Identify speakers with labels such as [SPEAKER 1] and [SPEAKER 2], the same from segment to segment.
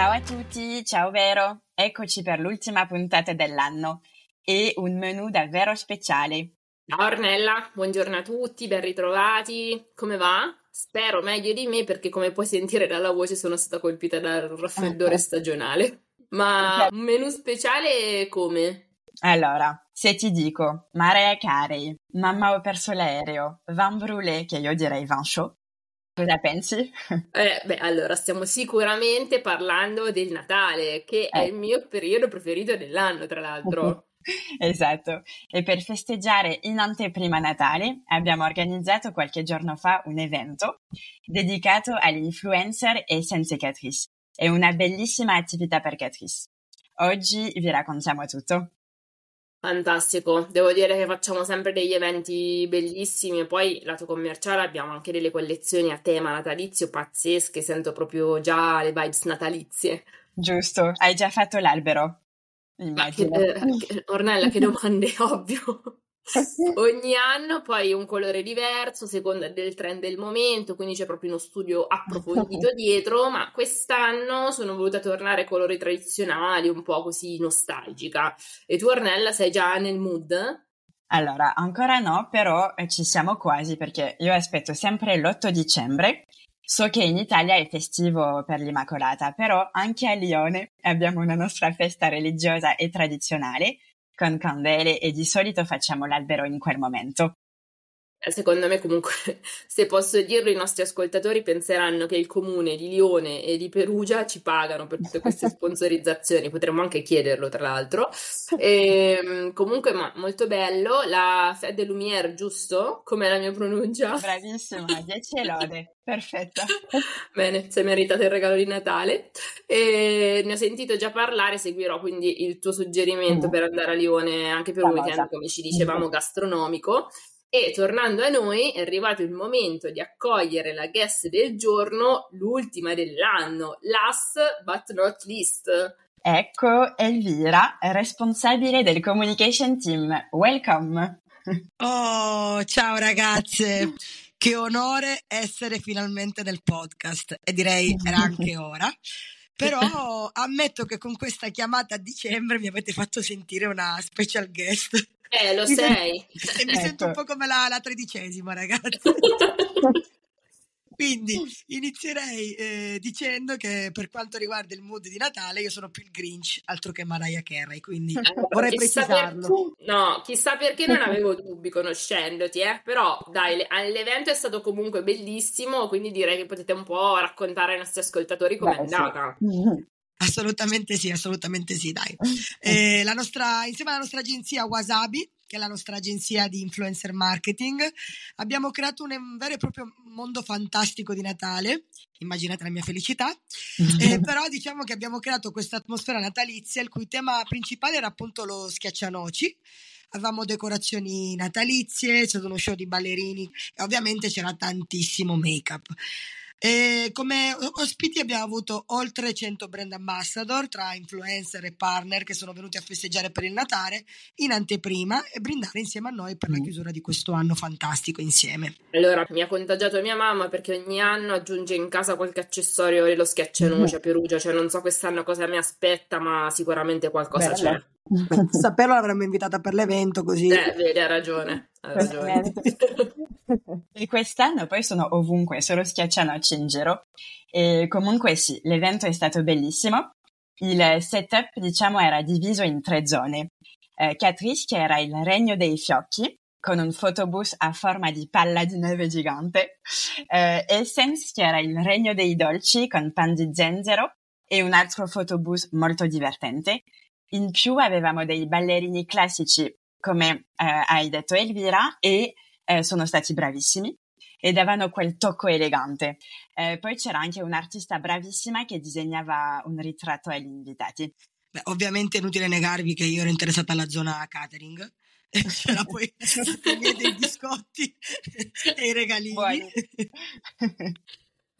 [SPEAKER 1] Ciao a tutti, ciao Vero. Eccoci per l'ultima puntata dell'anno e un menù davvero speciale.
[SPEAKER 2] Ciao Ornella, buongiorno a tutti, ben ritrovati. Come va? Spero meglio di me perché come puoi sentire dalla voce sono stata colpita dal raffreddore stagionale. Ma un menù speciale come?
[SPEAKER 1] Allora, se ti dico Mariah Carey, Mamma ho perso l'aereo, Van Brûlé, che io direi Van Chaud, cosa pensi?
[SPEAKER 2] Eh, beh, allora stiamo sicuramente parlando del Natale, che è
[SPEAKER 1] Eh.
[SPEAKER 2] il mio periodo preferito dell'anno, tra l'altro.
[SPEAKER 1] Esatto, e per festeggiare in anteprima Natale abbiamo organizzato qualche giorno fa un evento dedicato agli influencer e senza Catrice. È una bellissima attività per Catrice. Oggi vi raccontiamo tutto.
[SPEAKER 2] Fantastico, devo dire che facciamo sempre degli eventi bellissimi e poi lato commerciale abbiamo anche delle collezioni a tema natalizio pazzesche, sento proprio già le vibes natalizie.
[SPEAKER 1] Giusto, hai già fatto l'albero?
[SPEAKER 2] Ma che,
[SPEAKER 1] Immagino.
[SPEAKER 2] eh, che- Ornella, che domande, ovvio. Ogni anno poi un colore diverso, a seconda del trend del momento, quindi c'è proprio uno studio approfondito dietro, ma quest'anno sono voluta tornare ai colori tradizionali, un po' così nostalgica. E tu, Ornella, sei già nel mood?
[SPEAKER 1] Allora, ancora no, però eh, ci siamo quasi perché io aspetto sempre l'8 dicembre. So che in Italia è festivo per l'Immacolata, però anche a Lione abbiamo una nostra festa religiosa e tradizionale con candele e di solito facciamo l'albero in quel momento.
[SPEAKER 2] Secondo me, comunque, se posso dirlo, i nostri ascoltatori penseranno che il comune di Lione e di Perugia ci pagano per tutte queste sponsorizzazioni. Potremmo anche chiederlo, tra l'altro. Ehm, comunque, ma molto bello. La Fête des Lumière, giusto? Com'è la mia pronuncia?
[SPEAKER 1] Bravissima, 10 lode, perfetta.
[SPEAKER 2] Bene, sei meritata il regalo di Natale. E ne ho sentito già parlare, seguirò quindi il tuo suggerimento
[SPEAKER 1] Mm.
[SPEAKER 2] per andare a Lione anche per un weekend, come ci dicevamo, gastronomico. E tornando a noi, è arrivato il momento di accogliere la guest del giorno, l'ultima dell'anno, last but not least.
[SPEAKER 1] Ecco Elvira, responsabile del communication team. Welcome.
[SPEAKER 3] Oh, ciao ragazze, che onore essere finalmente nel podcast e direi era anche ora. Però ammetto che con questa chiamata a dicembre mi avete fatto sentire una special guest.
[SPEAKER 2] Eh, lo
[SPEAKER 3] Mi
[SPEAKER 2] sei.
[SPEAKER 3] E mi sento un
[SPEAKER 1] Ecco.
[SPEAKER 3] po' come la, la tredicesima, ragazzi. Quindi inizierei eh, dicendo che per quanto riguarda il mood di Natale io sono più il Grinch, altro che Mariah Carey, quindi vorrei
[SPEAKER 2] Chissà
[SPEAKER 3] precisarlo.
[SPEAKER 2] per- No, chissà perché non avevo dubbi conoscendoti, eh? Però dai, le- l'evento è stato comunque bellissimo, quindi direi che potete un po' raccontare ai nostri ascoltatori com'è
[SPEAKER 1] Beh, sì.
[SPEAKER 2] andata.
[SPEAKER 3] Assolutamente sì, assolutamente sì, dai. Eh, la nostra, insieme alla nostra agenzia Wasabi, che è la nostra agenzia di influencer marketing, abbiamo creato un, un vero e proprio mondo fantastico di Natale. Immaginate la mia felicità. Eh, però diciamo che abbiamo creato questa atmosfera natalizia, il cui tema principale era appunto lo schiaccianoci. Avevamo decorazioni natalizie, c'è stato uno show di ballerini e ovviamente c'era tantissimo make-up. E come ospiti abbiamo avuto oltre 100 brand ambassador tra influencer e partner che sono venuti a festeggiare per il Natale in anteprima e brindare insieme a noi per la
[SPEAKER 1] Mm.
[SPEAKER 3] chiusura di questo anno fantastico insieme.
[SPEAKER 2] Allora, mi ha contagiato mia mamma perché ogni anno aggiunge in casa qualche accessorio dello schiaccianoce a Perugia, cioè non so quest'anno cosa mi aspetta, ma sicuramente qualcosa c'è.
[SPEAKER 1] Bello.
[SPEAKER 3] Saperlo l'avremmo invitata per l'evento così.
[SPEAKER 2] Eh, vedi, ha ragione, ha ragione.
[SPEAKER 1] E quest'anno poi sono ovunque, solo schiaccianoci in giro. E comunque sì, l'evento è stato bellissimo. Il setup, diciamo, era diviso in tre zone. Eh, Catrice, che era il regno dei fiocchi, con un photobooth a forma di palla di neve gigante. Eh, Essence, che era il regno dei dolci, con pan di zenzero, e un altro photobooth molto divertente. In più avevamo dei ballerini classici, come eh, hai detto Elvira, e eh, sono stati bravissimi e davano quel tocco elegante. Eh, poi c'era anche un'artista bravissima che disegnava un ritratto agli invitati.
[SPEAKER 3] Beh, ovviamente è inutile negarvi che io ero interessata alla zona catering. C'era poi dei biscotti e i regalini.
[SPEAKER 1] Buoni.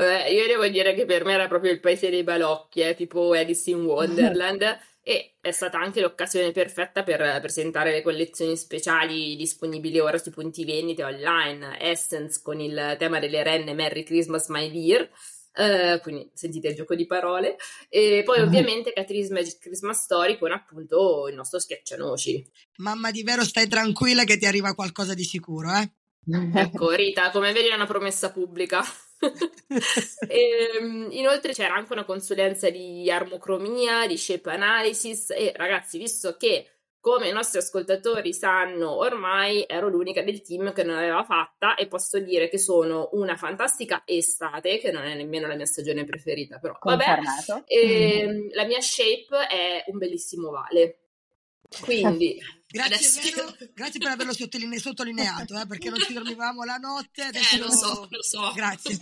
[SPEAKER 2] Eh, io devo dire che per me era proprio il paese dei balocchi, eh, tipo Alice in Wonderland, e è stata anche l'occasione perfetta per presentare le collezioni speciali disponibili ora sui punti vendita online. Essence con il tema delle renne Merry Christmas My Dear, Uh, quindi sentite il gioco di parole. E poi, ovviamente, Catrice Magic Christmas Story con appunto il nostro schiaccianoci.
[SPEAKER 3] Mamma di vero, stai tranquilla che ti arriva qualcosa di sicuro, eh?
[SPEAKER 2] Ecco, Rita, come vedi è una promessa pubblica. E, ehm, inoltre c'era anche una consulenza di armocromia, di shape analysis e ragazzi, visto che come i nostri ascoltatori sanno ormai, ero l'unica del team che non l'aveva fatta e posso dire che sono una fantastica estate, che non è nemmeno la mia stagione preferita, però
[SPEAKER 1] Confermato.
[SPEAKER 2] vabbè. E, mm. La mia shape è un bellissimo vale. Quindi
[SPEAKER 3] Grazie, adesso... vero, grazie per averlo sottolineato, eh, perché non ci dormivamo la notte. Adesso...
[SPEAKER 2] Eh, lo so, lo so.
[SPEAKER 3] Grazie.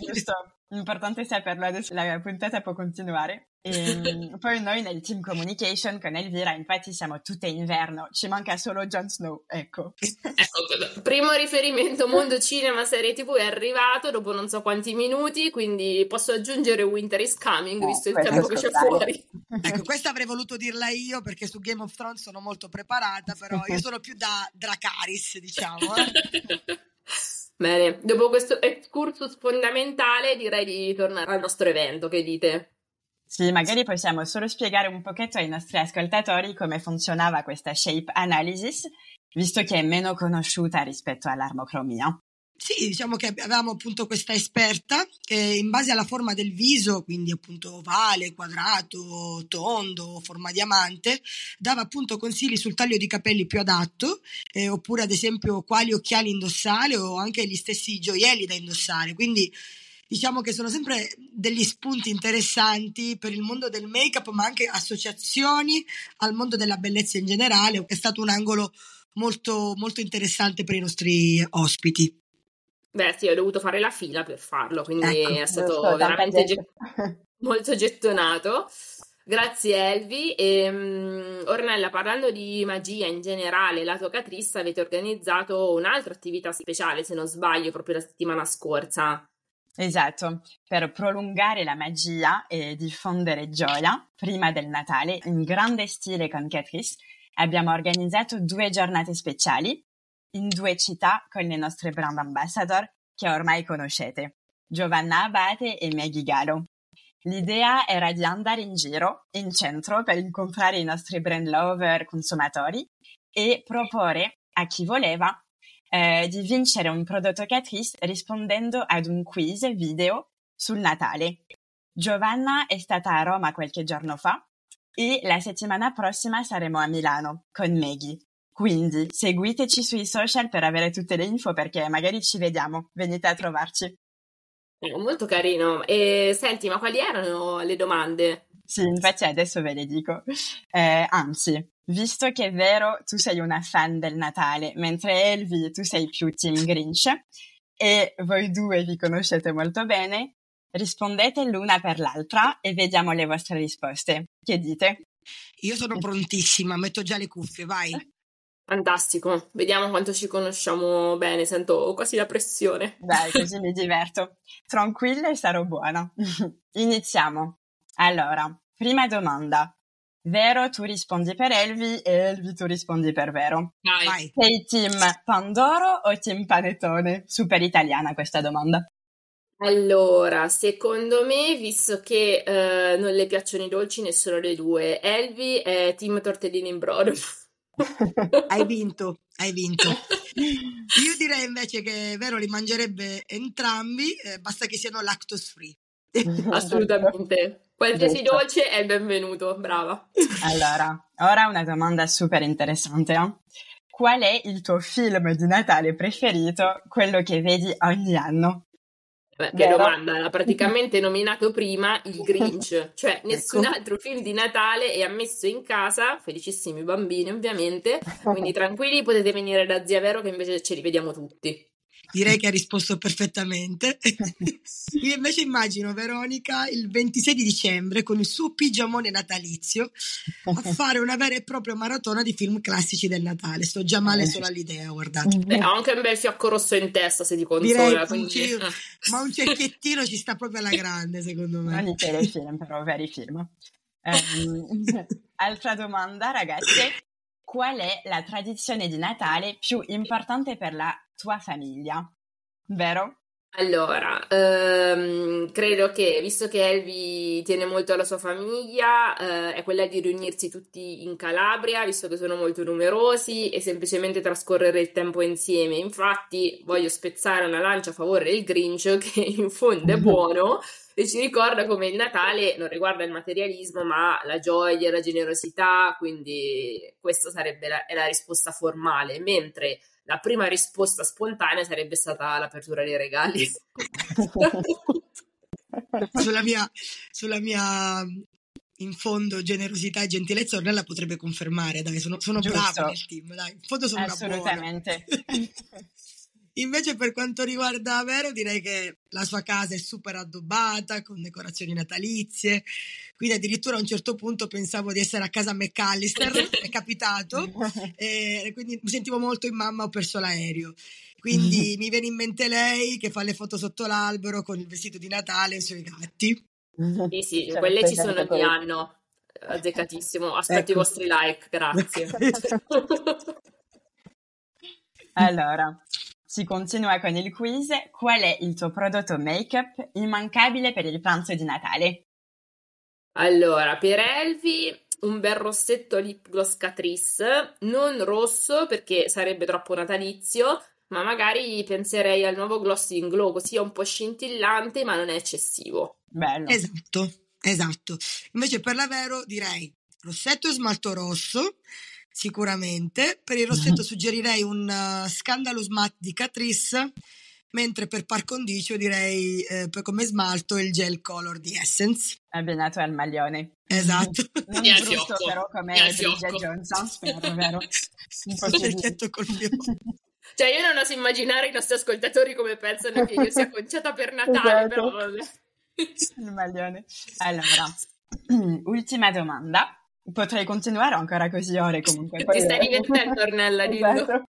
[SPEAKER 1] L'importante è saperlo, adesso la puntata può continuare. E, ehm, poi noi nel team communication con Elvira, infatti siamo tutte inverno, ci manca solo Jon Snow, ecco.
[SPEAKER 2] ecco. Primo riferimento mondo cinema, serie tv è arrivato dopo non so quanti minuti, quindi posso aggiungere Winter is Coming, eh, visto il tempo che c'è fuori.
[SPEAKER 3] Ecco, questa avrei voluto dirla io perché su Game of Thrones sono molto preparata, però io sono più da Dracaris, diciamo. Eh.
[SPEAKER 2] Bene, dopo questo excursus fondamentale direi di tornare al nostro evento, che dite?
[SPEAKER 1] Sì, magari possiamo solo spiegare un pochetto ai nostri ascoltatori come funzionava questa shape analysis, visto che è meno conosciuta rispetto all'armocromia.
[SPEAKER 3] Sì, diciamo che avevamo appunto questa esperta che in base alla forma del viso, quindi appunto ovale, quadrato, tondo, forma diamante, dava appunto consigli sul taglio di capelli più adatto, eh, oppure ad esempio quali occhiali indossare o anche gli stessi gioielli da indossare. Quindi diciamo che sono sempre degli spunti interessanti per il mondo del make-up, ma anche associazioni al mondo della bellezza in generale. È stato un angolo molto, molto interessante per i nostri ospiti.
[SPEAKER 2] Beh, sì, ho dovuto fare la fila per farlo, quindi ecco, è stato so, veramente get- molto gettonato. Grazie Elvi. E, um, Ornella, parlando di magia in generale, la tua catrista avete organizzato un'altra attività speciale, se non sbaglio, proprio la settimana scorsa.
[SPEAKER 1] Esatto, per prolungare la magia e diffondere gioia prima del Natale in grande stile con Catrice abbiamo organizzato due giornate speciali in due città con le nostre brand ambassador che ormai conoscete, Giovanna Abate e Maggie Galo. L'idea era di andare in giro, in centro, per incontrare i nostri brand lover consumatori e proporre a chi voleva eh, di vincere un prodotto Catrice rispondendo ad un quiz video sul Natale. Giovanna è stata a Roma qualche giorno fa e la settimana prossima saremo a Milano con Maggie. Quindi seguiteci sui social per avere tutte le info perché magari ci vediamo, venite a trovarci.
[SPEAKER 2] Molto carino. E senti, ma quali erano le domande?
[SPEAKER 1] Sì, infatti adesso ve le dico. Eh, anzi, visto che è vero, tu sei una fan del Natale, mentre Elvi tu sei più Team Grinch e voi due vi conoscete molto bene, rispondete l'una per l'altra e vediamo le vostre risposte. Che dite?
[SPEAKER 3] Io sono prontissima, metto già le cuffie, vai.
[SPEAKER 2] Fantastico, vediamo quanto ci conosciamo bene, sento quasi la pressione.
[SPEAKER 1] Dai, così mi diverto. Tranquilla e sarò buona. Iniziamo. Allora, prima domanda. Vero, tu rispondi per Elvi e Elvi tu rispondi per Vero.
[SPEAKER 2] Vai.
[SPEAKER 1] Sei team Pandoro o team Panettone? Super italiana questa domanda.
[SPEAKER 2] Allora, secondo me, visto che eh, non le piacciono i dolci, nessuno dei due, Elvi è team tortellini in brodo.
[SPEAKER 3] hai vinto, hai vinto. Io direi invece che Vero li mangerebbe entrambi, eh, basta che siano lactose free.
[SPEAKER 2] Assolutamente. Qualsiasi dolce è benvenuto, brava.
[SPEAKER 1] Allora, ora una domanda super interessante. No? Qual è il tuo film di Natale preferito, quello che vedi ogni anno?
[SPEAKER 2] Beh, che domanda, l'ha praticamente nominato prima il Grinch, cioè nessun ecco. altro film di Natale è ammesso in casa, felicissimi bambini ovviamente, quindi tranquilli potete venire da Zia Vero che invece ce li vediamo tutti.
[SPEAKER 3] Direi che ha risposto perfettamente. Io invece immagino Veronica il 26 di dicembre con il suo pigiamone natalizio a fare una vera e propria maratona di film classici del Natale. Sto già male solo all'idea, guardate.
[SPEAKER 2] Beh, ho anche un bel fiocco rosso in testa se ti consola. Direi, quindi...
[SPEAKER 3] un ma un cerchiettino ci sta proprio alla grande, secondo me.
[SPEAKER 1] Non i telefilm, però veri film. Um, altra domanda, ragazzi. Qual è la tradizione di Natale più importante per la tua famiglia, vero?
[SPEAKER 2] Allora, ehm, credo che visto che Elvi tiene molto alla sua famiglia, eh, è quella di riunirsi tutti in Calabria, visto che sono molto numerosi, e semplicemente trascorrere il tempo insieme. Infatti, voglio spezzare una lancia a favore del Grinch, che in fondo è buono e ci ricorda come il Natale non riguarda il materialismo, ma la gioia, la generosità, quindi questa sarebbe la, la risposta formale, mentre la prima risposta spontanea sarebbe stata l'apertura dei regali.
[SPEAKER 3] sulla, mia, sulla mia in fondo generosità e gentilezza Ornella potrebbe confermare, dai, sono, sono brava nel team, dai, in fondo sono
[SPEAKER 1] Assolutamente.
[SPEAKER 3] una buona. Invece per quanto riguarda Vero direi che la sua casa è super addobbata con decorazioni natalizie, quindi addirittura a un certo punto pensavo di essere a casa McAllister, è capitato, e quindi mi sentivo molto in mamma, ho perso l'aereo. Quindi mi viene in mente lei che fa le foto sotto l'albero con il vestito di Natale e i suoi gatti.
[SPEAKER 2] Sì, sì, cioè, quelle ci sono ogni anno. Azzeccatissimo. Aspetto ecco. i vostri like, grazie.
[SPEAKER 1] allora, si continua con il quiz. Qual è il tuo prodotto make-up immancabile per il pranzo di Natale?
[SPEAKER 2] Allora, per Elvi un bel rossetto lip gloss Catrice, non rosso perché sarebbe troppo natalizio, ma magari penserei al nuovo Glossing Glow, così è un po' scintillante ma non è eccessivo.
[SPEAKER 1] Bello.
[SPEAKER 3] Esatto, esatto. Invece per la Vero direi rossetto e smalto rosso, sicuramente. Per il rossetto suggerirei un uh, Scandalous Matte di Catrice, mentre per par condicio direi eh, come smalto il gel color di Essence.
[SPEAKER 1] Abbinato al maglione.
[SPEAKER 3] Esatto.
[SPEAKER 1] Non è brutto però come Bridget Johnson, spero, vero? Un po'
[SPEAKER 3] col mio...
[SPEAKER 2] Cioè, io non oso immaginare i nostri ascoltatori come pensano che io sia conciata per Natale, esatto. però vabbè.
[SPEAKER 1] Il maglione. Allora, ultima domanda. Potrei continuare ancora così ore comunque.
[SPEAKER 2] Ti stai divertendo, Ornella, dillo.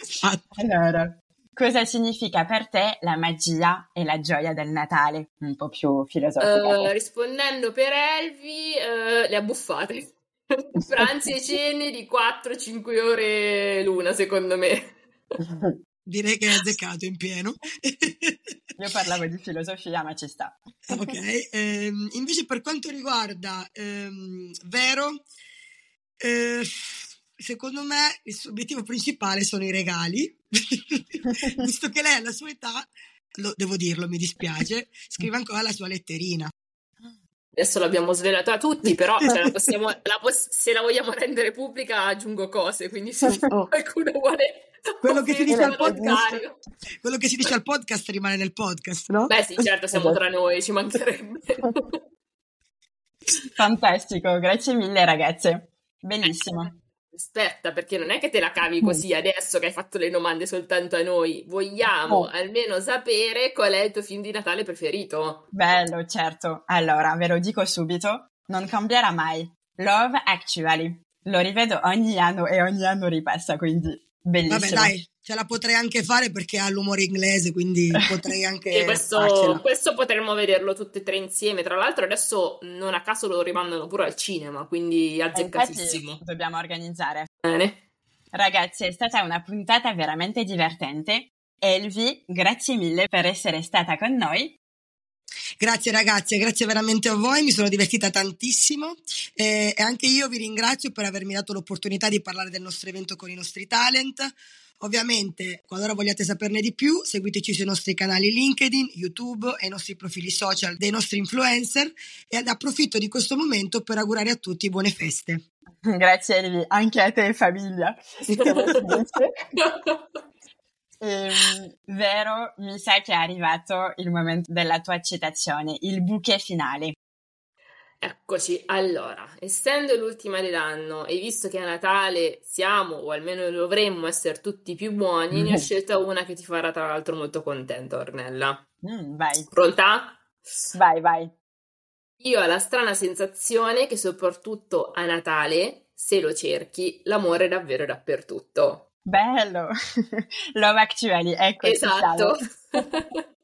[SPEAKER 1] Esatto. Allora, cosa significa per te la magia e la gioia del Natale? Un po' più filosofica.
[SPEAKER 2] Uh, rispondendo per Elvi, uh, le abbuffate. Pranzi e cene di 4-5 ore l'una, secondo me.
[SPEAKER 3] Direi che è azzeccato in pieno.
[SPEAKER 1] Io parlavo di filosofia, ma ci sta.
[SPEAKER 3] Ok, ehm, invece per quanto riguarda ehm, Vero, eh, secondo me il suo obiettivo principale sono i regali, visto che lei alla sua età, lo, devo dirlo, mi dispiace, scrive ancora la sua letterina.
[SPEAKER 2] Adesso l'abbiamo svelato a tutti, però cioè, la possiamo, la poss- se la vogliamo rendere pubblica aggiungo cose, quindi se oh. qualcuno vuole
[SPEAKER 3] quello che, si dice al podcast, quello che si dice al podcast rimane nel podcast, no?
[SPEAKER 2] Beh, sì, certo, siamo tra noi, ci mancherebbe.
[SPEAKER 1] Fantastico, grazie mille ragazze. Bellissimo.
[SPEAKER 2] Aspetta, perché non è che te la cavi così adesso che hai fatto le domande soltanto a noi. Vogliamo oh. almeno sapere qual è il tuo film di Natale preferito.
[SPEAKER 1] Bello, certo. Allora, ve lo dico subito, non cambierà mai. Love Actually. Lo rivedo ogni anno e ogni anno ripassa, quindi Bellissimo.
[SPEAKER 3] Vabbè, dai, ce la potrei anche fare perché ha l'umore inglese, quindi potrei anche.
[SPEAKER 2] questo, questo, potremmo vederlo tutte e tre insieme. Tra l'altro, adesso non a caso lo rimandano pure al cinema, quindi azzeccatissimo.
[SPEAKER 1] dobbiamo organizzare.
[SPEAKER 2] Bene.
[SPEAKER 1] Ragazzi, è stata una puntata veramente divertente. Elvi, grazie mille per essere stata con noi.
[SPEAKER 3] Grazie ragazzi, grazie veramente a voi, mi sono divertita tantissimo e, e anche io vi ringrazio per avermi dato l'opportunità di parlare del nostro evento con i nostri talent. Ovviamente, qualora vogliate saperne di più, seguiteci sui nostri canali LinkedIn, YouTube e i nostri profili social dei nostri influencer e approfitto di questo momento per augurare a tutti buone feste.
[SPEAKER 1] Grazie Elvi, anche a te famiglia. Ehm, vero, mi sa che è arrivato il momento della tua citazione, il bouquet finale.
[SPEAKER 2] Eccoci, allora, essendo l'ultima dell'anno e visto che a Natale siamo, o almeno dovremmo essere tutti più buoni, ne ho scelta una che ti farà tra l'altro molto contenta, Ornella.
[SPEAKER 1] Mm, vai.
[SPEAKER 2] Pronta?
[SPEAKER 1] Vai, vai.
[SPEAKER 2] Io ho la strana sensazione che soprattutto a Natale, se lo cerchi, l'amore è davvero dappertutto.
[SPEAKER 1] Bello! Love Actually, ecco.
[SPEAKER 2] Esatto.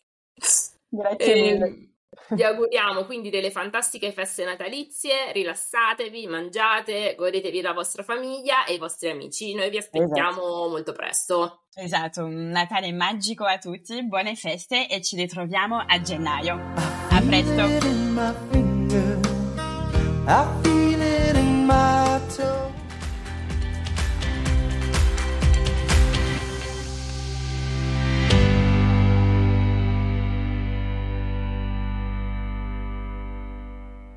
[SPEAKER 1] Grazie
[SPEAKER 2] e,
[SPEAKER 1] mille.
[SPEAKER 2] Vi auguriamo quindi delle fantastiche feste natalizie, rilassatevi, mangiate, godetevi la vostra famiglia e i vostri amici. Noi vi aspettiamo esatto. molto presto.
[SPEAKER 1] Esatto, un Natale magico a tutti, buone feste e ci ritroviamo a gennaio. A presto!